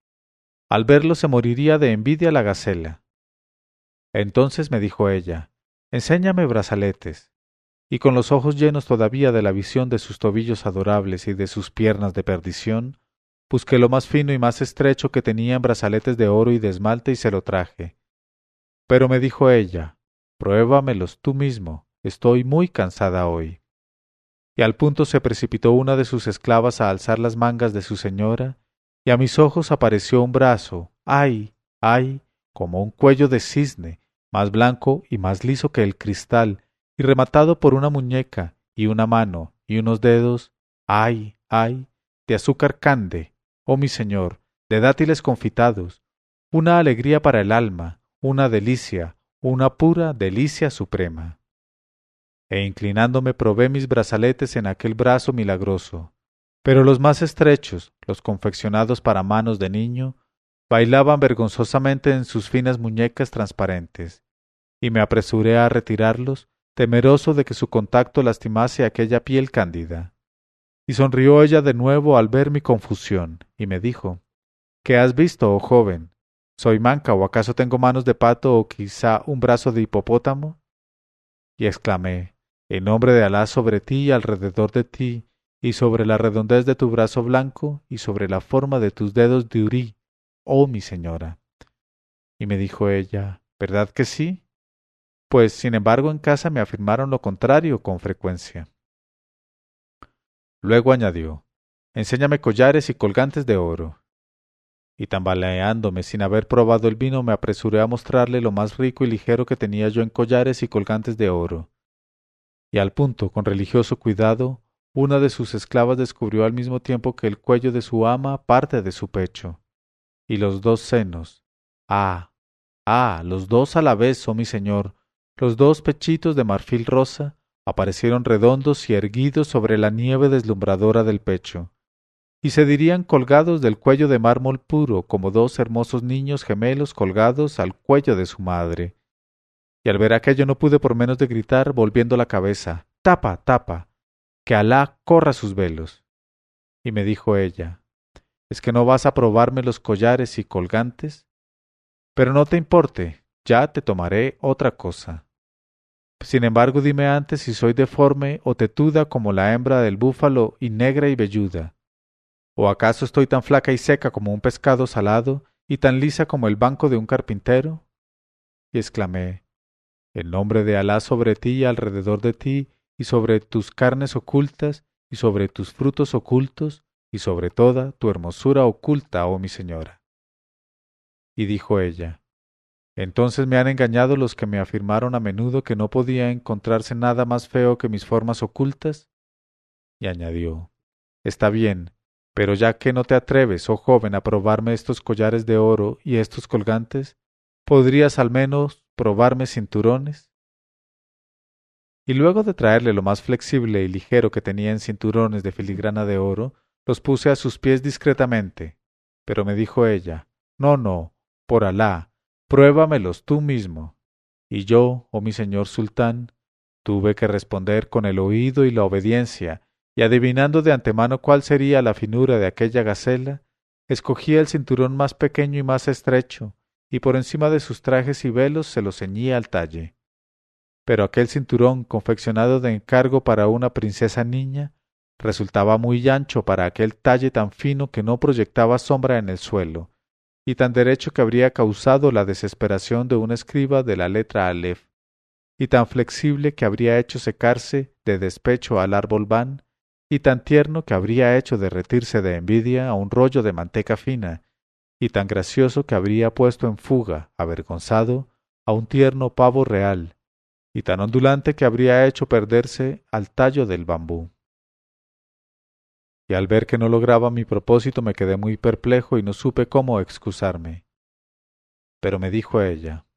Al verlo se moriría de envidia la gacela. Entonces me dijo ella, Enséñame brazaletes. Y con los ojos llenos todavía de la visión de sus tobillos adorables y de sus piernas de perdición, busqué lo más fino y más estrecho que tenía en brazaletes de oro y de esmalte y se lo traje. Pero me dijo ella, Pruébamelos tú mismo, Estoy muy cansada hoy. Y al punto se precipitó una de sus esclavas a alzar las mangas de su señora, y a mis ojos apareció un brazo, ay, ay, como un cuello de cisne, más blanco y más liso que el cristal, y rematado por una muñeca, y una mano, y unos dedos, ay, ay, de azúcar cande, oh mi señor, de dátiles confitados, una alegría para el alma, una delicia, una pura delicia suprema e inclinándome probé mis brazaletes en aquel brazo milagroso. Pero los más estrechos, los confeccionados para manos de niño, bailaban vergonzosamente en sus finas muñecas transparentes, y me apresuré a retirarlos, temeroso de que su contacto lastimase aquella piel cándida. Y sonrió ella de nuevo al ver mi confusión, y me dijo ¿Qué has visto, oh joven? ¿Soy manca o acaso tengo manos de pato o quizá un brazo de hipopótamo? Y exclamé en nombre de Alá sobre ti y alrededor de ti, y sobre la redondez de tu brazo blanco, y sobre la forma de tus dedos de Urí, oh mi señora. Y me dijo ella, ¿verdad que sí? Pues, sin embargo, en casa me afirmaron lo contrario con frecuencia. Luego añadió, Enséñame collares y colgantes de oro. Y tambaleándome sin haber probado el vino, me apresuré a mostrarle lo más rico y ligero que tenía yo en collares y colgantes de oro y al punto, con religioso cuidado, una de sus esclavas descubrió al mismo tiempo que el cuello de su ama parte de su pecho, y los dos senos. Ah, ah, los dos a la vez, oh mi señor, los dos pechitos de marfil rosa aparecieron redondos y erguidos sobre la nieve deslumbradora del pecho, y se dirían colgados del cuello de mármol puro como dos hermosos niños gemelos colgados al cuello de su madre y al ver aquello no pude por menos de gritar, volviendo la cabeza, Tapa, tapa, que Alá corra sus velos. Y me dijo ella, ¿es que no vas a probarme los collares y colgantes? Pero no te importe, ya te tomaré otra cosa. Sin embargo, dime antes si soy deforme o tetuda como la hembra del búfalo y negra y velluda. ¿O acaso estoy tan flaca y seca como un pescado salado y tan lisa como el banco de un carpintero? Y exclamé, el nombre de Alá sobre ti y alrededor de ti, y sobre tus carnes ocultas, y sobre tus frutos ocultos, y sobre toda tu hermosura oculta, oh mi señora. Y dijo ella, Entonces me han engañado los que me afirmaron a menudo que no podía encontrarse nada más feo que mis formas ocultas. Y añadió, Está bien, pero ya que no te atreves, oh joven, a probarme estos collares de oro y estos colgantes, ¿podrías al menos probarme cinturones? Y luego de traerle lo más flexible y ligero que tenía en cinturones de filigrana de oro, los puse a sus pies discretamente. Pero me dijo ella, No, no, por Alá, pruébamelos tú mismo. Y yo, oh mi señor sultán, tuve que responder con el oído y la obediencia, y adivinando de antemano cuál sería la finura de aquella gacela, escogí el cinturón más pequeño y más estrecho, y por encima de sus trajes y velos se los ceñía al talle. pero aquel cinturón confeccionado de encargo para una princesa niña resultaba muy ancho para aquel talle tan fino que no proyectaba sombra en el suelo, y tan derecho que habría causado la desesperación de un escriba de la letra Aleph, y tan flexible que habría hecho secarse de despecho al árbol van, y tan tierno que habría hecho derretirse de envidia a un rollo de manteca fina, y tan gracioso que habría puesto en fuga, avergonzado, a un tierno pavo real, y tan ondulante que habría hecho perderse al tallo del bambú. Y al ver que no lograba mi propósito me quedé muy perplejo y no supe cómo excusarme. Pero me dijo ella,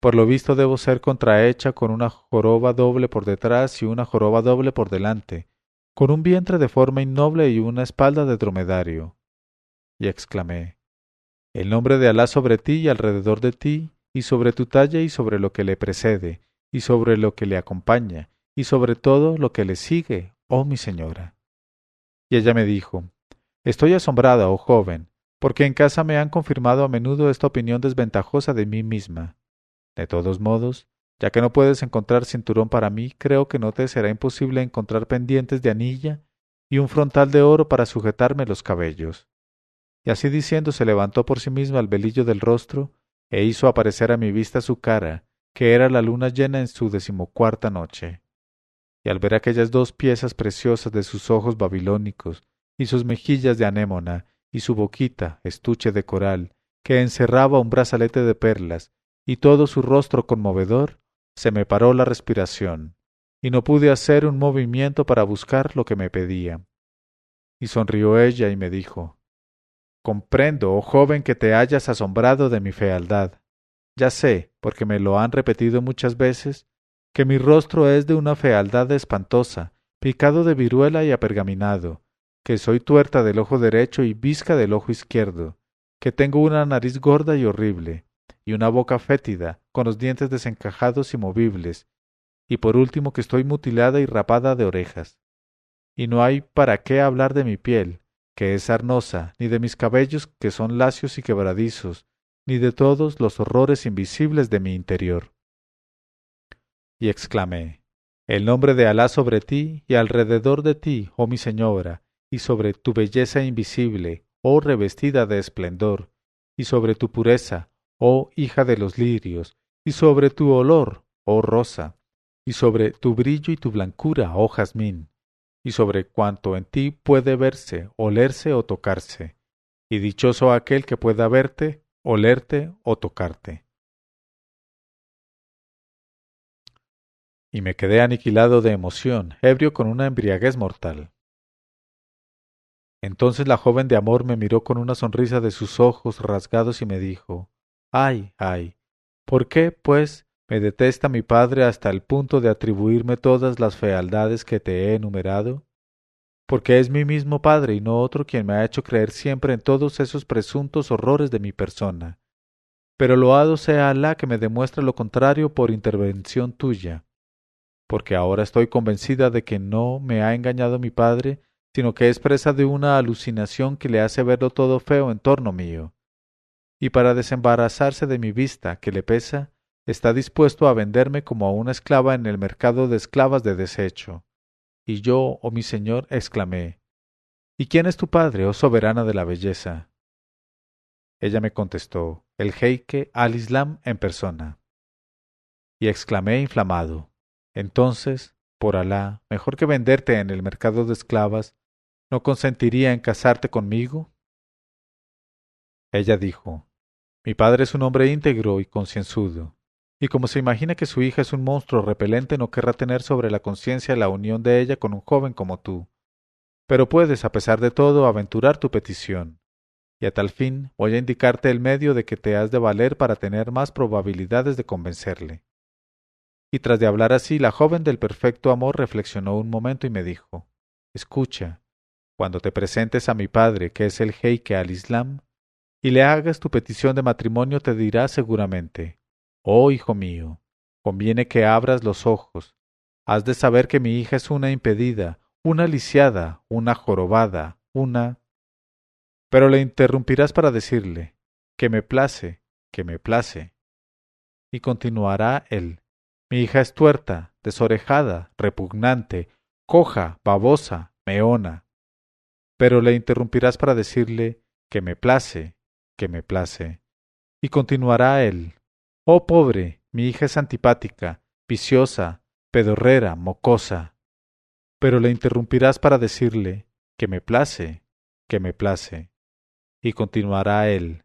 por lo visto debo ser contrahecha con una joroba doble por detrás y una joroba doble por delante, con un vientre de forma innoble y una espalda de dromedario. Y exclamé, El nombre de Alá sobre ti y alrededor de ti, y sobre tu talla y sobre lo que le precede, y sobre lo que le acompaña, y sobre todo lo que le sigue, oh mi señora. Y ella me dijo, Estoy asombrada, oh joven, porque en casa me han confirmado a menudo esta opinión desventajosa de mí misma. De todos modos, ya que no puedes encontrar cinturón para mí, creo que no te será imposible encontrar pendientes de anilla y un frontal de oro para sujetarme los cabellos. Y así diciendo se levantó por sí misma el velillo del rostro e hizo aparecer a mi vista su cara, que era la luna llena en su decimocuarta noche. Y al ver aquellas dos piezas preciosas de sus ojos babilónicos, y sus mejillas de anémona, y su boquita, estuche de coral, que encerraba un brazalete de perlas, y todo su rostro conmovedor, se me paró la respiración, y no pude hacer un movimiento para buscar lo que me pedía. Y sonrió ella y me dijo Comprendo, oh joven, que te hayas asombrado de mi fealdad. Ya sé, porque me lo han repetido muchas veces, que mi rostro es de una fealdad espantosa, picado de viruela y apergaminado, que soy tuerta del ojo derecho y visca del ojo izquierdo, que tengo una nariz gorda y horrible, y una boca fétida, con los dientes desencajados y movibles, y por último que estoy mutilada y rapada de orejas. Y no hay para qué hablar de mi piel, que es sarnosa, ni de mis cabellos, que son lacios y quebradizos, ni de todos los horrores invisibles de mi interior. Y exclamé, El nombre de Alá sobre ti y alrededor de ti, oh mi señora, y sobre tu belleza invisible, oh revestida de esplendor, y sobre tu pureza, oh hija de los lirios, y sobre tu olor, oh rosa, y sobre tu brillo y tu blancura, oh jazmín, y sobre cuanto en ti puede verse, olerse o tocarse, y dichoso aquel que pueda verte, olerte o tocarte. Y me quedé aniquilado de emoción, ebrio con una embriaguez mortal. Entonces la joven de amor me miró con una sonrisa de sus ojos rasgados y me dijo Ay, ay. ¿Por qué, pues, me detesta mi padre hasta el punto de atribuirme todas las fealdades que te he enumerado? porque es mi mismo Padre y no otro quien me ha hecho creer siempre en todos esos presuntos horrores de mi persona. Pero loado sea Alá que me demuestre lo contrario por intervención tuya, porque ahora estoy convencida de que no me ha engañado mi Padre, sino que es presa de una alucinación que le hace verlo todo feo en torno mío. Y para desembarazarse de mi vista, que le pesa, está dispuesto a venderme como a una esclava en el mercado de esclavas de desecho y yo, oh mi señor, exclamé, ¿Y quién es tu padre, oh soberana de la belleza? Ella me contestó, el jeique al Islam en persona. Y exclamé inflamado, entonces, por Alá, mejor que venderte en el mercado de esclavas, ¿no consentiría en casarte conmigo? Ella dijo, mi padre es un hombre íntegro y concienzudo, y como se imagina que su hija es un monstruo repelente, no querrá tener sobre la conciencia la unión de ella con un joven como tú. Pero puedes, a pesar de todo, aventurar tu petición. Y a tal fin voy a indicarte el medio de que te has de valer para tener más probabilidades de convencerle. Y tras de hablar así, la joven del perfecto amor reflexionó un momento y me dijo Escucha, cuando te presentes a mi padre, que es el jeique al Islam, y le hagas tu petición de matrimonio, te dirá seguramente Oh hijo mío, conviene que abras los ojos. Has de saber que mi hija es una impedida, una lisiada, una jorobada, una. Pero le interrumpirás para decirle que me place, que me place. Y continuará él. Mi hija es tuerta, desorejada, repugnante, coja, babosa, meona. Pero le interrumpirás para decirle que me place, que me place. Y continuará él. Oh pobre, mi hija es antipática, viciosa, pedorrera, mocosa. Pero le interrumpirás para decirle que me place, que me place. Y continuará él.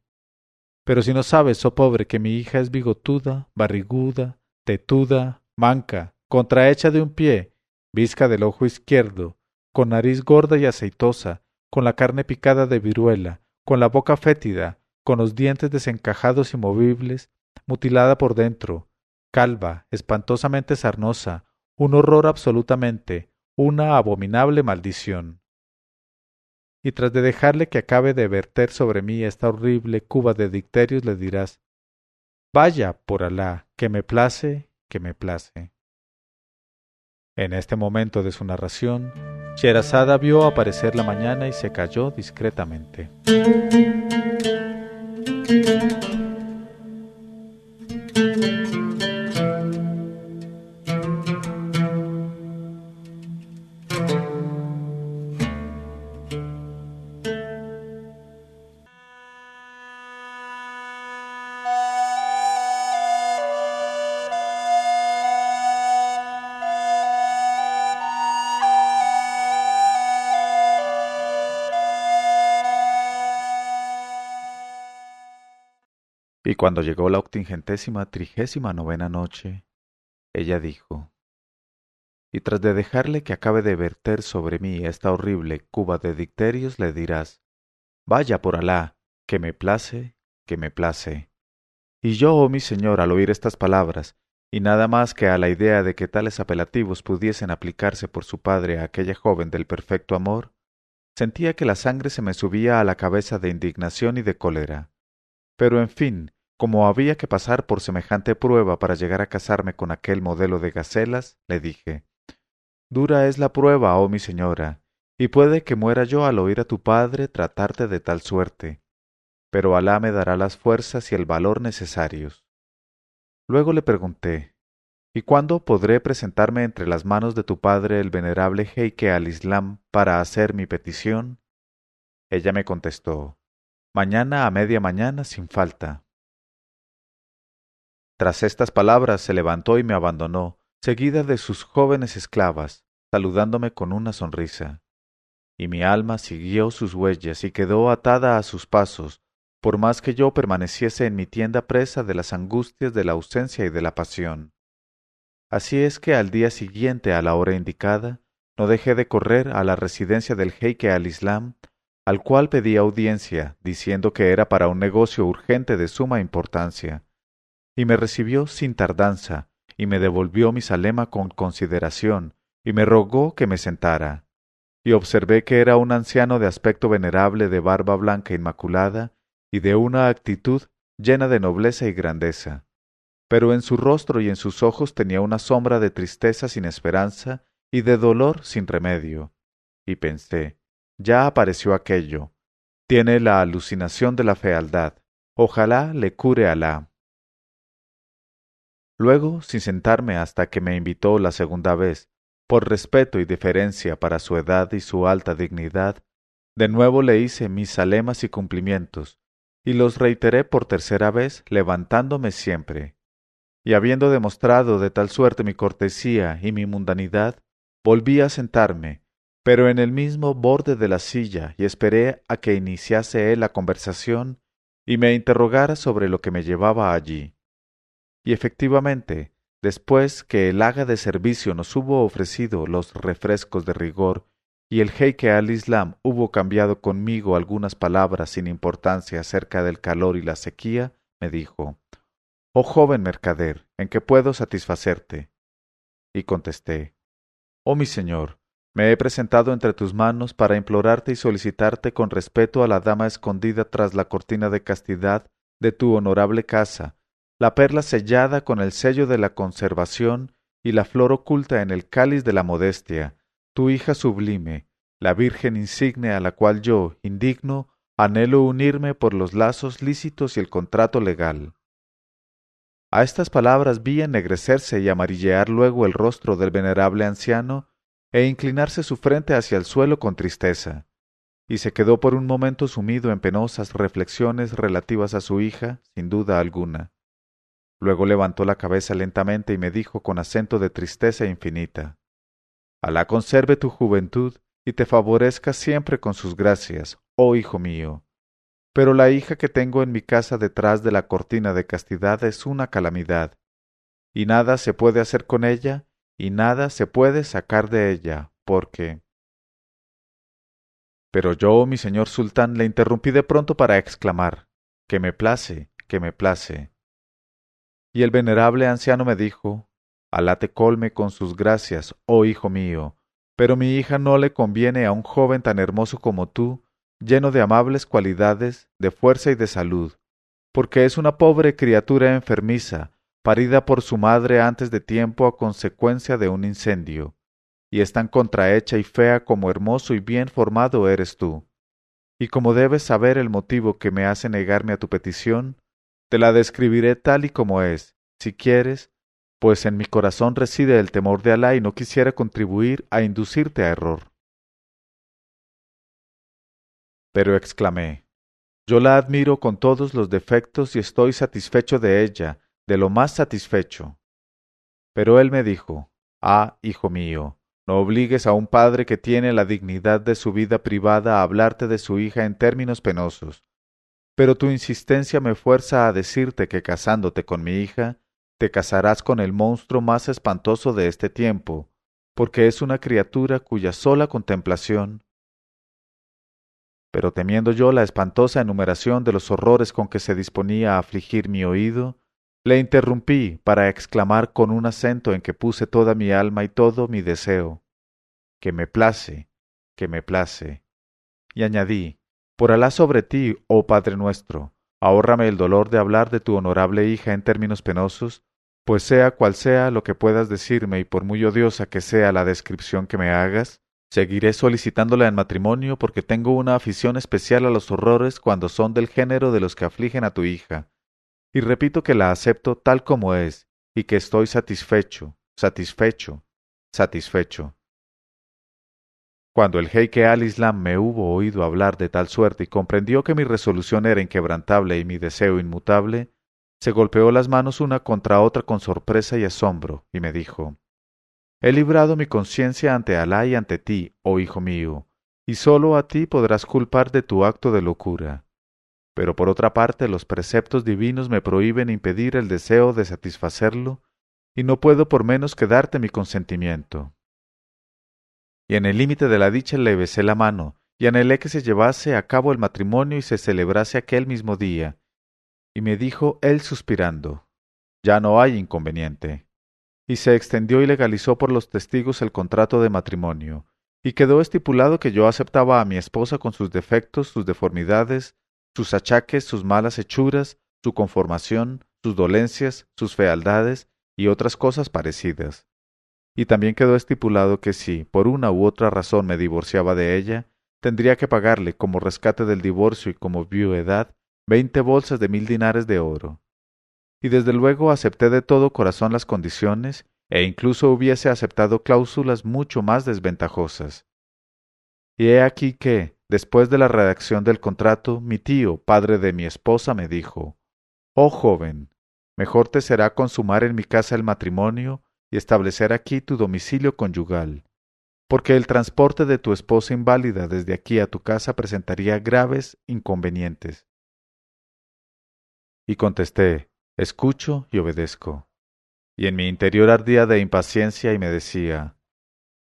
Pero si no sabes, oh pobre, que mi hija es bigotuda, barriguda, tetuda, manca, contrahecha de un pie, visca del ojo izquierdo, con nariz gorda y aceitosa, con la carne picada de viruela, con la boca fétida, con los dientes desencajados y movibles, mutilada por dentro, calva, espantosamente sarnosa, un horror absolutamente, una abominable maldición. Y tras de dejarle que acabe de verter sobre mí esta horrible cuba de dicterios, le dirás Vaya, por Alá, que me place, que me place. En este momento de su narración, Sherazada vio aparecer la mañana y se calló discretamente. Cuando llegó la octingentésima trigésima novena noche, ella dijo, y tras de dejarle que acabe de verter sobre mí esta horrible cuba de dicterios, le dirás, vaya por Alá, que me place, que me place. Y yo, oh mi señor, al oír estas palabras, y nada más que a la idea de que tales apelativos pudiesen aplicarse por su padre a aquella joven del perfecto amor, sentía que la sangre se me subía a la cabeza de indignación y de cólera. Pero en fin, como había que pasar por semejante prueba para llegar a casarme con aquel modelo de gacelas, le dije Dura es la prueba, oh mi señora, y puede que muera yo al oír a tu padre tratarte de tal suerte, pero Alá me dará las fuerzas y el valor necesarios. Luego le pregunté ¿Y cuándo podré presentarme entre las manos de tu padre el venerable Jeique al Islam para hacer mi petición? Ella me contestó Mañana a media mañana sin falta. Tras estas palabras se levantó y me abandonó, seguida de sus jóvenes esclavas, saludándome con una sonrisa. Y mi alma siguió sus huellas y quedó atada a sus pasos, por más que yo permaneciese en mi tienda presa de las angustias de la ausencia y de la pasión. Así es que al día siguiente a la hora indicada, no dejé de correr a la residencia del jeique al Islam, al cual pedí audiencia, diciendo que era para un negocio urgente de suma importancia, y me recibió sin tardanza, y me devolvió mi salema con consideración, y me rogó que me sentara. Y observé que era un anciano de aspecto venerable, de barba blanca inmaculada, y de una actitud llena de nobleza y grandeza. Pero en su rostro y en sus ojos tenía una sombra de tristeza sin esperanza y de dolor sin remedio. Y pensé, ya apareció aquello. Tiene la alucinación de la fealdad. Ojalá le cure Alá. Luego, sin sentarme hasta que me invitó la segunda vez, por respeto y deferencia para su edad y su alta dignidad, de nuevo le hice mis salemas y cumplimientos, y los reiteré por tercera vez levantándome siempre. Y habiendo demostrado de tal suerte mi cortesía y mi mundanidad, volví a sentarme, pero en el mismo borde de la silla, y esperé a que iniciase él la conversación y me interrogara sobre lo que me llevaba allí. Y efectivamente, después que el haga de servicio nos hubo ofrecido los refrescos de rigor, y el jeique al Islam hubo cambiado conmigo algunas palabras sin importancia acerca del calor y la sequía, me dijo Oh joven mercader, ¿en qué puedo satisfacerte? Y contesté Oh mi señor, me he presentado entre tus manos para implorarte y solicitarte con respeto a la dama escondida tras la cortina de castidad de tu honorable casa, la perla sellada con el sello de la conservación y la flor oculta en el cáliz de la modestia, tu hija sublime, la Virgen insigne a la cual yo, indigno, anhelo unirme por los lazos lícitos y el contrato legal. A estas palabras vi ennegrecerse y amarillear luego el rostro del venerable anciano e inclinarse su frente hacia el suelo con tristeza, y se quedó por un momento sumido en penosas reflexiones relativas a su hija, sin duda alguna. Luego levantó la cabeza lentamente y me dijo con acento de tristeza infinita Alá conserve tu juventud y te favorezca siempre con sus gracias, oh hijo mío. Pero la hija que tengo en mi casa detrás de la cortina de castidad es una calamidad, y nada se puede hacer con ella, y nada se puede sacar de ella, porque... Pero yo, mi señor sultán, le interrumpí de pronto para exclamar, que me place, que me place. Y el venerable anciano me dijo, Alá te colme con sus gracias, oh hijo mío, pero mi hija no le conviene a un joven tan hermoso como tú, lleno de amables cualidades, de fuerza y de salud, porque es una pobre criatura enfermiza, parida por su madre antes de tiempo a consecuencia de un incendio, y es tan contrahecha y fea como hermoso y bien formado eres tú. Y como debes saber el motivo que me hace negarme a tu petición, te la describiré tal y como es, si quieres, pues en mi corazón reside el temor de Alá y no quisiera contribuir a inducirte a error. Pero exclamé, yo la admiro con todos los defectos y estoy satisfecho de ella, de lo más satisfecho. Pero él me dijo, Ah, hijo mío, no obligues a un padre que tiene la dignidad de su vida privada a hablarte de su hija en términos penosos. Pero tu insistencia me fuerza a decirte que casándote con mi hija, te casarás con el monstruo más espantoso de este tiempo, porque es una criatura cuya sola contemplación pero temiendo yo la espantosa enumeración de los horrores con que se disponía a afligir mi oído, le interrumpí para exclamar con un acento en que puse toda mi alma y todo mi deseo, que me place, que me place. Y añadí, por Alá sobre ti, oh Padre nuestro, ahórrame el dolor de hablar de tu honorable hija en términos penosos, pues sea cual sea lo que puedas decirme y por muy odiosa que sea la descripción que me hagas, Seguiré solicitándola en matrimonio porque tengo una afición especial a los horrores cuando son del género de los que afligen a tu hija. Y repito que la acepto tal como es, y que estoy satisfecho, satisfecho, satisfecho. Cuando el jeique al-Islam me hubo oído hablar de tal suerte y comprendió que mi resolución era inquebrantable y mi deseo inmutable, se golpeó las manos una contra otra con sorpresa y asombro, y me dijo He librado mi conciencia ante Alá y ante ti, oh hijo mío, y sólo a ti podrás culpar de tu acto de locura. Pero por otra parte los preceptos divinos me prohíben impedir el deseo de satisfacerlo, y no puedo por menos que darte mi consentimiento. Y en el límite de la dicha le besé la mano, y anhelé que se llevase a cabo el matrimonio y se celebrase aquel mismo día. Y me dijo él suspirando, Ya no hay inconveniente y se extendió y legalizó por los testigos el contrato de matrimonio, y quedó estipulado que yo aceptaba a mi esposa con sus defectos, sus deformidades, sus achaques, sus malas hechuras, su conformación, sus dolencias, sus fealdades y otras cosas parecidas. Y también quedó estipulado que si, por una u otra razón, me divorciaba de ella, tendría que pagarle como rescate del divorcio y como viudedad veinte bolsas de mil dinares de oro y desde luego acepté de todo corazón las condiciones e incluso hubiese aceptado cláusulas mucho más desventajosas. Y he aquí que, después de la redacción del contrato, mi tío, padre de mi esposa, me dijo Oh joven, mejor te será consumar en mi casa el matrimonio y establecer aquí tu domicilio conyugal, porque el transporte de tu esposa inválida desde aquí a tu casa presentaría graves inconvenientes. Y contesté Escucho y obedezco. Y en mi interior ardía de impaciencia y me decía,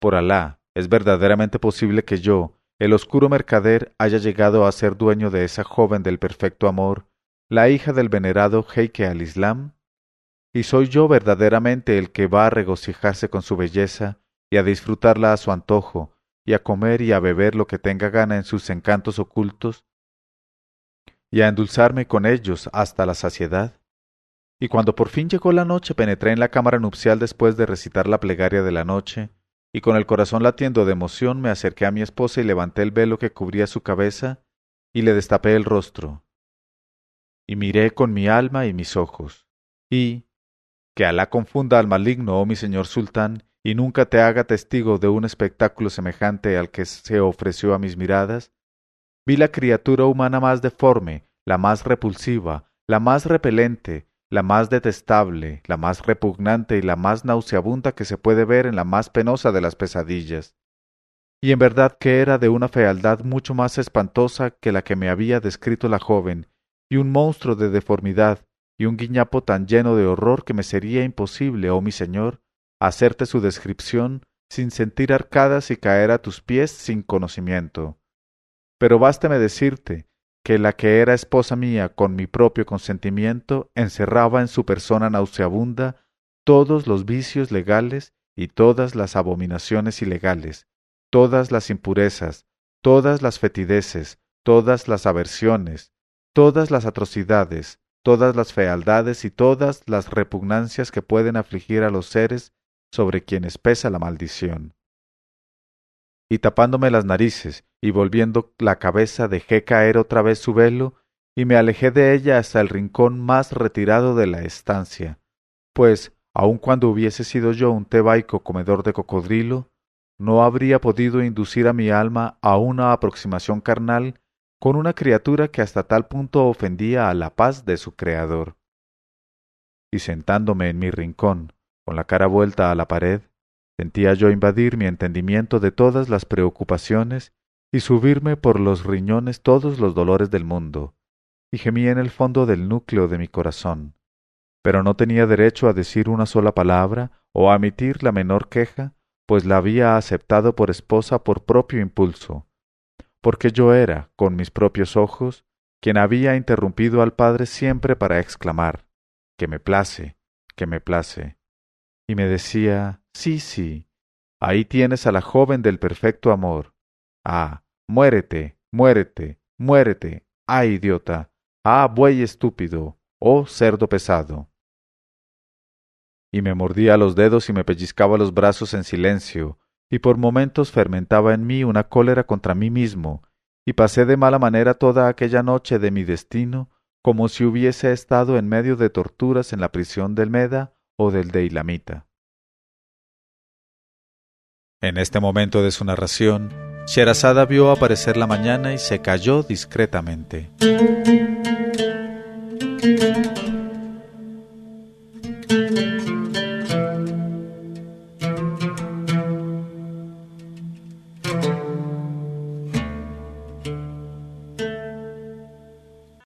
Por Alá, ¿es verdaderamente posible que yo, el oscuro mercader, haya llegado a ser dueño de esa joven del perfecto amor, la hija del venerado Heike al-Islam? ¿Y soy yo verdaderamente el que va a regocijarse con su belleza y a disfrutarla a su antojo, y a comer y a beber lo que tenga gana en sus encantos ocultos, y a endulzarme con ellos hasta la saciedad? Y cuando por fin llegó la noche penetré en la cámara nupcial después de recitar la plegaria de la noche, y con el corazón latiendo de emoción me acerqué a mi esposa y levanté el velo que cubría su cabeza, y le destapé el rostro. Y miré con mi alma y mis ojos, y, Que Alá confunda al maligno, oh mi señor sultán, y nunca te haga testigo de un espectáculo semejante al que se ofreció a mis miradas, vi la criatura humana más deforme, la más repulsiva, la más repelente, la más detestable, la más repugnante y la más nauseabunda que se puede ver en la más penosa de las pesadillas. Y en verdad que era de una fealdad mucho más espantosa que la que me había descrito la joven, y un monstruo de deformidad, y un guiñapo tan lleno de horror que me sería imposible, oh mi señor, hacerte su descripción sin sentir arcadas y caer a tus pies sin conocimiento. Pero básteme decirte que la que era esposa mía con mi propio consentimiento encerraba en su persona nauseabunda todos los vicios legales y todas las abominaciones ilegales, todas las impurezas, todas las fetideces, todas las aversiones, todas las atrocidades, todas las fealdades y todas las repugnancias que pueden afligir a los seres sobre quienes pesa la maldición. Y tapándome las narices y volviendo la cabeza dejé caer otra vez su velo y me alejé de ella hasta el rincón más retirado de la estancia, pues, aun cuando hubiese sido yo un tebaico comedor de cocodrilo, no habría podido inducir a mi alma a una aproximación carnal con una criatura que hasta tal punto ofendía a la paz de su Creador. Y sentándome en mi rincón, con la cara vuelta a la pared, sentía yo invadir mi entendimiento de todas las preocupaciones y subirme por los riñones todos los dolores del mundo, y gemía en el fondo del núcleo de mi corazón, pero no tenía derecho a decir una sola palabra o a emitir la menor queja, pues la había aceptado por esposa por propio impulso, porque yo era, con mis propios ojos, quien había interrumpido al padre siempre para exclamar que me place, que me place. Y me decía sí, sí, ahí tienes a la joven del perfecto amor. Ah, muérete, muérete, muérete, ah, idiota, ah, buey estúpido, oh cerdo pesado. Y me mordía los dedos y me pellizcaba los brazos en silencio, y por momentos fermentaba en mí una cólera contra mí mismo, y pasé de mala manera toda aquella noche de mi destino, como si hubiese estado en medio de torturas en la prisión del Meda o del de Ilamita. En este momento de su narración, Sherazada vio aparecer la mañana y se calló discretamente.